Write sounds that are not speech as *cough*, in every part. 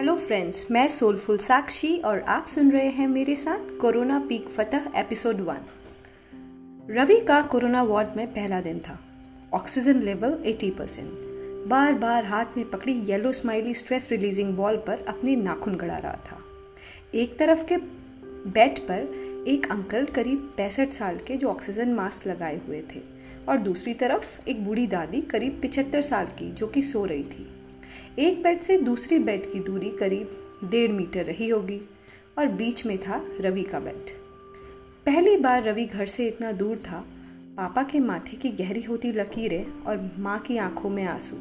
Hello friends मैं soulful Sakshi और आप सुन रहे हैं मेरे साथ कोरोना पीक फतह एपिसोड वन रवि का कोरोना वार्ड में पहला दिन था। ऑक्सीजन लेवल 80 परसेंट बार बार हाथ में पकड़ी yellow smiley stress releasing ball पर अपने नाखून गड़ा रहा था। एक तरफ़ के बेड पर एक अंकल करीब पैंसठ साल के जो ऑक्सीजन मास्क लगाए हुए थे और दूसरी तरफ़ एक बूढ़ी दादी करीब पिछहत्तर साल की जो कि सो रही थी। एक बेड से दूसरी बेड की दूरी करीब डेढ़ मीटर रही होगी और बीच में था रवि का बेड। पहली बार रवि घर से इतना दूर था, पापा के माथे की गहरी होती लकीरें और माँ की आँखों में आँसू।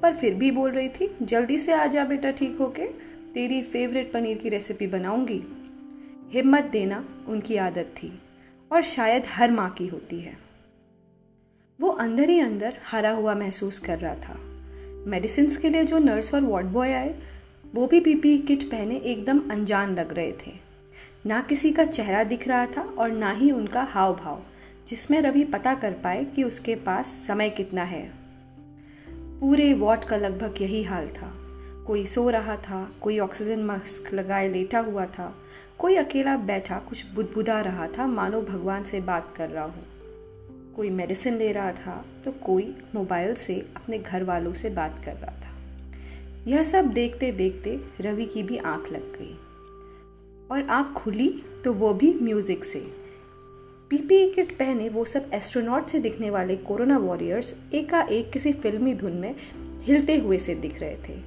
पर फिर भी बोल रही थी, जल्दी से आ जा बेटा ठीक होके, तेरी फेवरेट पनीर की रेसिपी बनाऊँगी। हिम्मत देना उनकी आदत थी और शायद हर माँ की होती है। वो अंदर ही अंदर हरा हुआ महसूस कर रहा था। मेडिसिन के लिए जो नर्स और वार्ड बॉय आए, वो भी पीपी किट पहने एकदम अनजान लग रहे थे। ना किसी का चेहरा दिख रहा था और ना ही उनका हाव भाव जिसमें रवि पता कर पाए कि उसके पास समय कितना है। पूरे वार्ड का लगभग यही हाल था। कोई सो रहा था, कोई ऑक्सीजन मास्क लगाए लेटा हुआ था, कोई अकेला बैठा कुछ बुदबुदा रहा था, मानो भगवान से बात कर रहा हूँ। कोई मेडिसिन ले रहा था तो कोई मोबाइल से अपने घर वालों से बात कर रहा था। यह सब देखते देखते रवि की भी आँख लग गई। और आँख खुली तो वो भी म्यूज़िक से। पीपीई किट पहने वो सब एस्ट्रोनॉट से दिखने वाले कोरोना वॉरियर्स एकाएक किसी फिल्मी धुन में हिलते हुए से दिख रहे थे।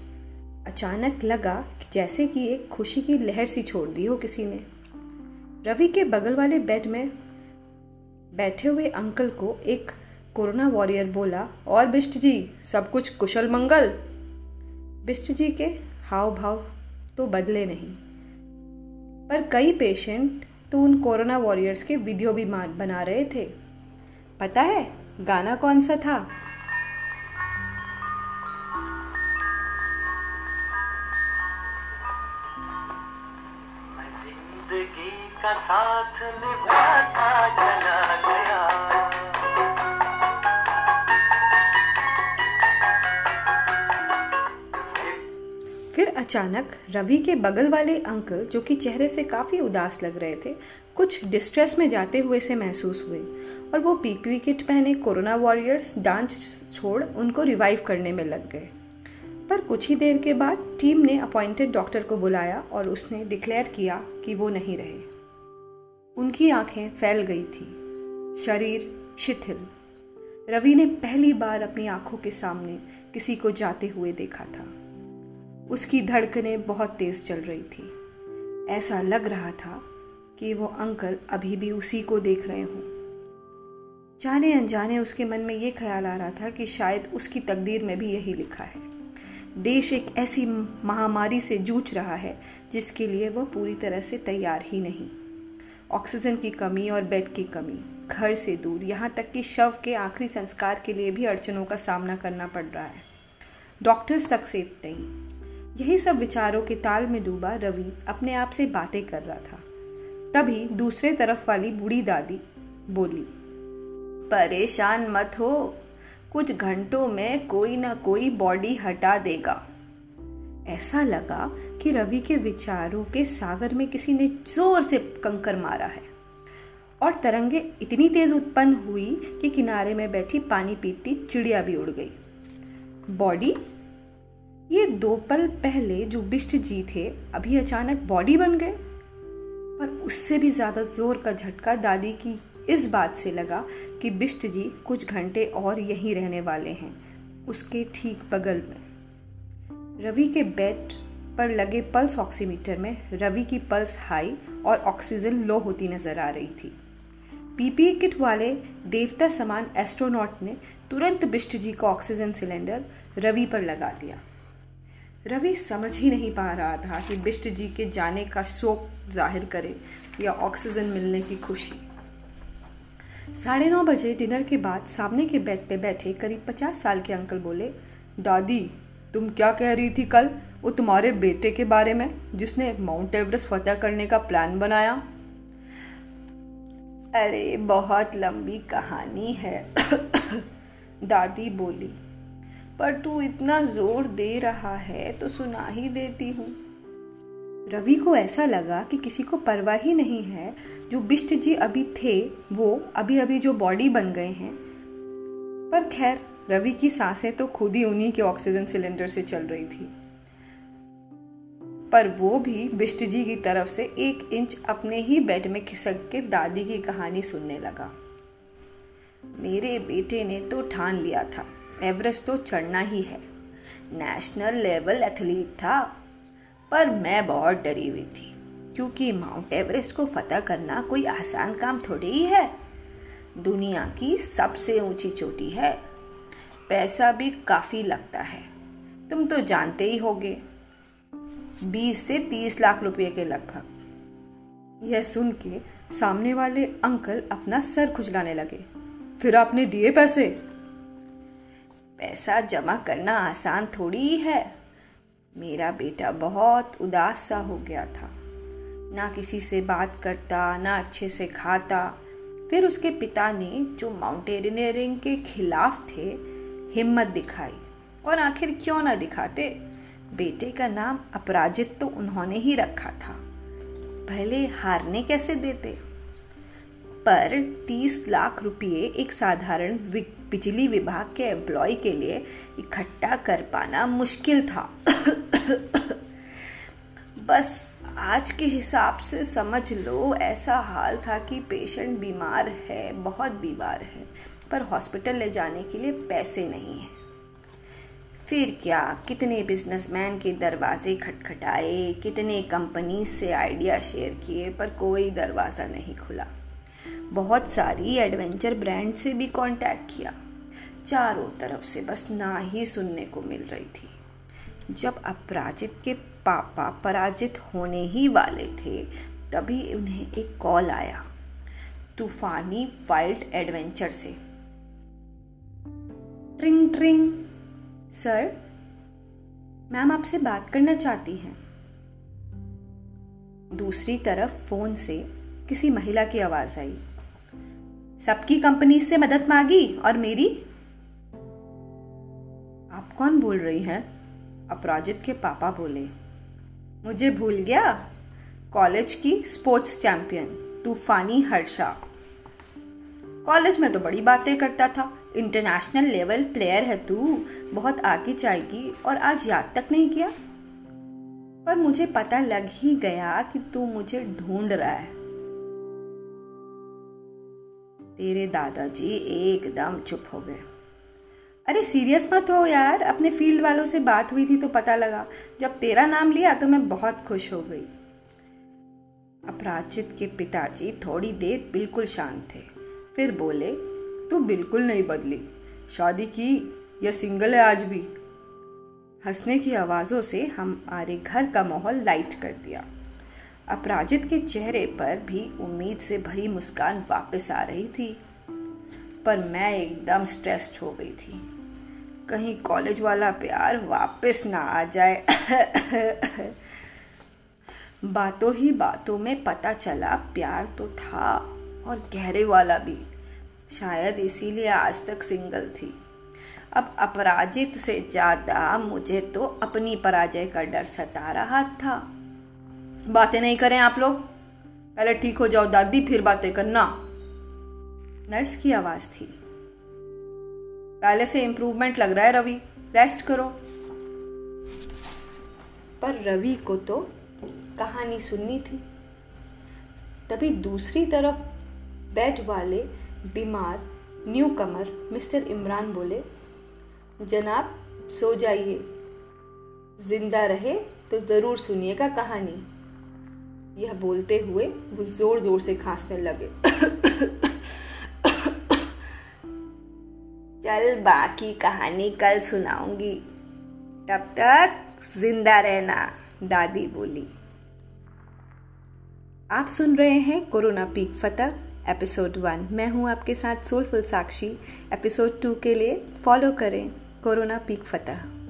अचानक लगा कि जैसे कि एक खुशी की लहर सी छोड़ दी हो किसी ने। रवि के बगल वाले बेड में बैठे हुए अंकल को एक कोरोना वॉरियर बोला, और बिष्ट जी, सब कुछ कुशल मंगल? बिष्ट जी के हाव भाव तो बदले नहीं। पर कई पेशेंट तो उन कोरोना वॉरियर्स के वीडियो भी बना रहे थे। पता है, गाना कौन सा था? ज़िंदगी का साथ निभाता अचानक रवि के बगल वाले अंकल, जो कि चेहरे से काफ़ी उदास लग रहे थे, कुछ डिस्ट्रेस में जाते हुए से महसूस हुए और वो पीपी किट पहने कोरोना वॉरियर्स डांस छोड़ उनको रिवाइव करने में लग गए। पर कुछ ही देर के बाद टीम ने अपॉइंटेड डॉक्टर को बुलाया और उसने डिक्लेयर किया कि वो नहीं रहे। उनकी आँखें फैल गई थी। शरीर शिथिल। रवि ने पहली बार अपनी आँखों के सामने किसी को जाते हुए देखा था। उसकी धड़कनें बहुत तेज चल रही थी। ऐसा लग रहा था कि वो अंकल अभी भी उसी को देख रहे हों। जाने अनजाने उसके मन में ये ख्याल आ रहा था कि शायद उसकी तकदीर में भी यही लिखा है। देश एक ऐसी महामारी से जूझ रहा है, जिसके लिए वह पूरी तरह से तैयार ही नहीं। ऑक्सीजन की कमी और बेड की कमी, घर से दूर, यहाँ तक कि शव के आखिरी संस्कार के लिए भी अड़चनों का सामना करना पड़ रहा है। डॉक्टर्स तक सेफ़ नहीं यही सब विचारों के ताल में डूबा रवि अपने आप से बातें कर रहा था। तभी दूसरे तरफ़ वाली बूढ़ी दादी बोली, परेशान मत हो। कुछ घंटों में कोई ना कोई बॉडी हटा देगा। ऐसा लगा कि रवि के विचारों के सागर में किसी ने ज़ोर से कंकर मारा है। और तरंगे इतनी तेज उत्पन्न हुई कि किनारे में बैठी पानी पीती चिड़िया भी उड़ गई। बॉडी ये दो पल पहले जो बिष्ट जी थे, अभी अचानक बॉडी बन गए। पर उससे भी ज़्यादा ज़ोर का झटका दादी की इस बात से लगा कि बिष्ट जी कुछ घंटे और यहीं रहने वाले हैं, उसके ठीक बगल में। रवि के बेड पर लगे पल्स ऑक्सीमीटर में रवि की पल्स हाई और ऑक्सीजन लो होती नज़र आ रही थी। पीपीई किट वाले देवता समान एस्ट्रोनॉट ने तुरंत बिष्ट जी का ऑक्सीजन सिलेंडर रवि पर लगा दिया। रवि समझ ही नहीं पा रहा था कि बिष्ट जी के जाने का शोक ज़ाहिर करे या ऑक्सीजन मिलने की खुशी। साढ़े नौ बजे डिनर के बाद सामने के बेड पे बैठे करीब पचास साल के अंकल बोले, दादी, तुम क्या कह रही थी कल? वो तुम्हारे बेटे के बारे में, जिसने माउंट एवरेस्ट फतेह करने का प्लान बनाया? अरे, बहुत लंबी कहानी है। *coughs* दादी बोली पर तू इतना ज़ोर दे रहा है तो सुना ही देती हूँ। रवि को ऐसा लगा कि किसी को परवाह ही नहीं है। जो बिष्ट जी अभी थे, वो अभी अभी जो बॉडी बन गए हैं। पर खैर, रवि की साँसें तो खुद ही उन्हीं के ऑक्सीजन सिलेंडर से चल रही थी। पर वो भी बिष्ट जी की तरफ़ से एक इंच अपने ही बेड में खिसक के दादी की कहानी सुनने लगा। मेरे बेटे ने तो ठान लिया था। एवरेस्ट तो चढ़ना ही है। नेशनल लेवल एथलीट था, पर मैं बहुत डरी हुई थी, क्योंकि माउंट एवरेस्ट को फतह करना कोई आसान काम थोड़ी ही है। दुनिया की सबसे ऊँची चोटी है। पैसा भी काफ़ी लगता है। तुम तो जानते ही होगे। बीस से तीस लाख रुपए के लगभग। यह सुन के सामने वाले अंकल अपना सर खुजलाने लगे। फिर आपने दिए पैसे? पैसा जमा करना आसान थोड़ी ही। मेरा बेटा बहुत उदास सा हो गया था। ना किसी से बात करता, ना अच्छे से खाता। फिर उसके पिता ने जो माउंटेनियरिंग के खिलाफ थे, हिम्मत दिखाई। और आखिर क्यों ना दिखाते? बेटे का नाम अपराजित तो उन्होंने ही रखा था। पहले हारने कैसे देते? पर 30 लाख रुपए एक साधारण बिजली विभाग के एम्प्लॉय के लिए इकट्ठा कर पाना मुश्किल था। बस आज के हिसाब से समझ लो, ऐसा हाल था कि पेशेंट बीमार है, बहुत बीमार है, पर हॉस्पिटल ले जाने के लिए पैसे नहीं हैं। फिर क्या? कितने बिजनेसमैन के दरवाजे खटखटाए, कितने कंपनी से आइडिया शेयर किए, पर कोई दरवाज़ा नहीं खुला। बहुत सारी एडवेंचर ब्रांड से भी कांटेक्ट किया। चारों तरफ़ से बस ना ही सुनने को मिल रही थी। जब अपराजित के पापा पराजित होने ही वाले थे, तभी उन्हें एक कॉल आया, तूफानी वाइल्ड एडवेंचर से। ट्रिंग ट्रिंग सर मैम आपसे बात करना चाहती हैं। दूसरी तरफ़ फ़ोन से किसी महिला की आवाज़ आई। सबकी कंपनी से मदद मांगी और मेरी? आप कौन बोल रही हैं? अपराजित के पापा बोले। मुझे भूल गया? कॉलेज की स्पोर्ट्स चैंपियन, तूफानी हर्षा। कॉलेज में तो बड़ी बातें करता था। इंटरनेशनल लेवल प्लेयर है तू। बहुत आगे जाएगी और आज याद तक नहीं किया। पर मुझे पता लग ही गया कि तू मुझे ढूंढ रहा है। तेरे दादाजी एकदम चुप हो गए। अरे सीरियस मत हो यार। अपने फ़ील्ड वालों से बात हुई थी तो पता लगा। जब तेरा नाम लिया तो मैं बहुत खुश हो गई। अपराजित के पिताजी थोड़ी देर बिल्कुल शांत थे। फिर बोले, तू बिल्कुल नहीं बदली। शादी की या सिंगल है आज भी? हंसने की आवाज़ों से हमारे घर का माहौल लाइट कर दिया। अपराजित के चेहरे पर भी उम्मीद से भरी मुस्कान वापस आ रही थी, पर मैं एकदम स्ट्रेस्ड हो गई थी। कहीं कॉलेज वाला प्यार वापस ना आ जाए। *coughs* बातों ही बातों में पता चला प्यार तो था और गहरे वाला भी। शायद इसीलिए आज तक सिंगल थी। अब अपराजित से ज़्यादा मुझे तो अपनी पराजय का डर सता रहा था। बातें नहीं करें आप लोग। पहले ठीक हो जाओ दादी, फिर बातें करना। नर्स की आवाज़ थी। पहले से इम्प्रूवमेंट लग रहा है रवि। रेस्ट करो। पर रवि को तो कहानी सुननी थी। तभी दूसरी तरफ़ बेड वाले बीमार न्यू कमर मिस्टर इमरान बोले, जनाब, सो जाइए। ज़िंदा रहे तो ज़रूर सुनिएगा कहानी। यह बोलते हुए वो ज़ोर ज़ोर से खांसने लगे। चल बाकी कहानी कल सुनाऊँगी। तब तक ज़िंदा रहना, दादी बोली। आप सुन रहे हैं कोरोना पीक फतह, एपिसोड वन। मैं हूँ आपके साथ सोलफुल साक्षी। एपिसोड टू के लिए फॉलो करें कोरोना पीक फतह।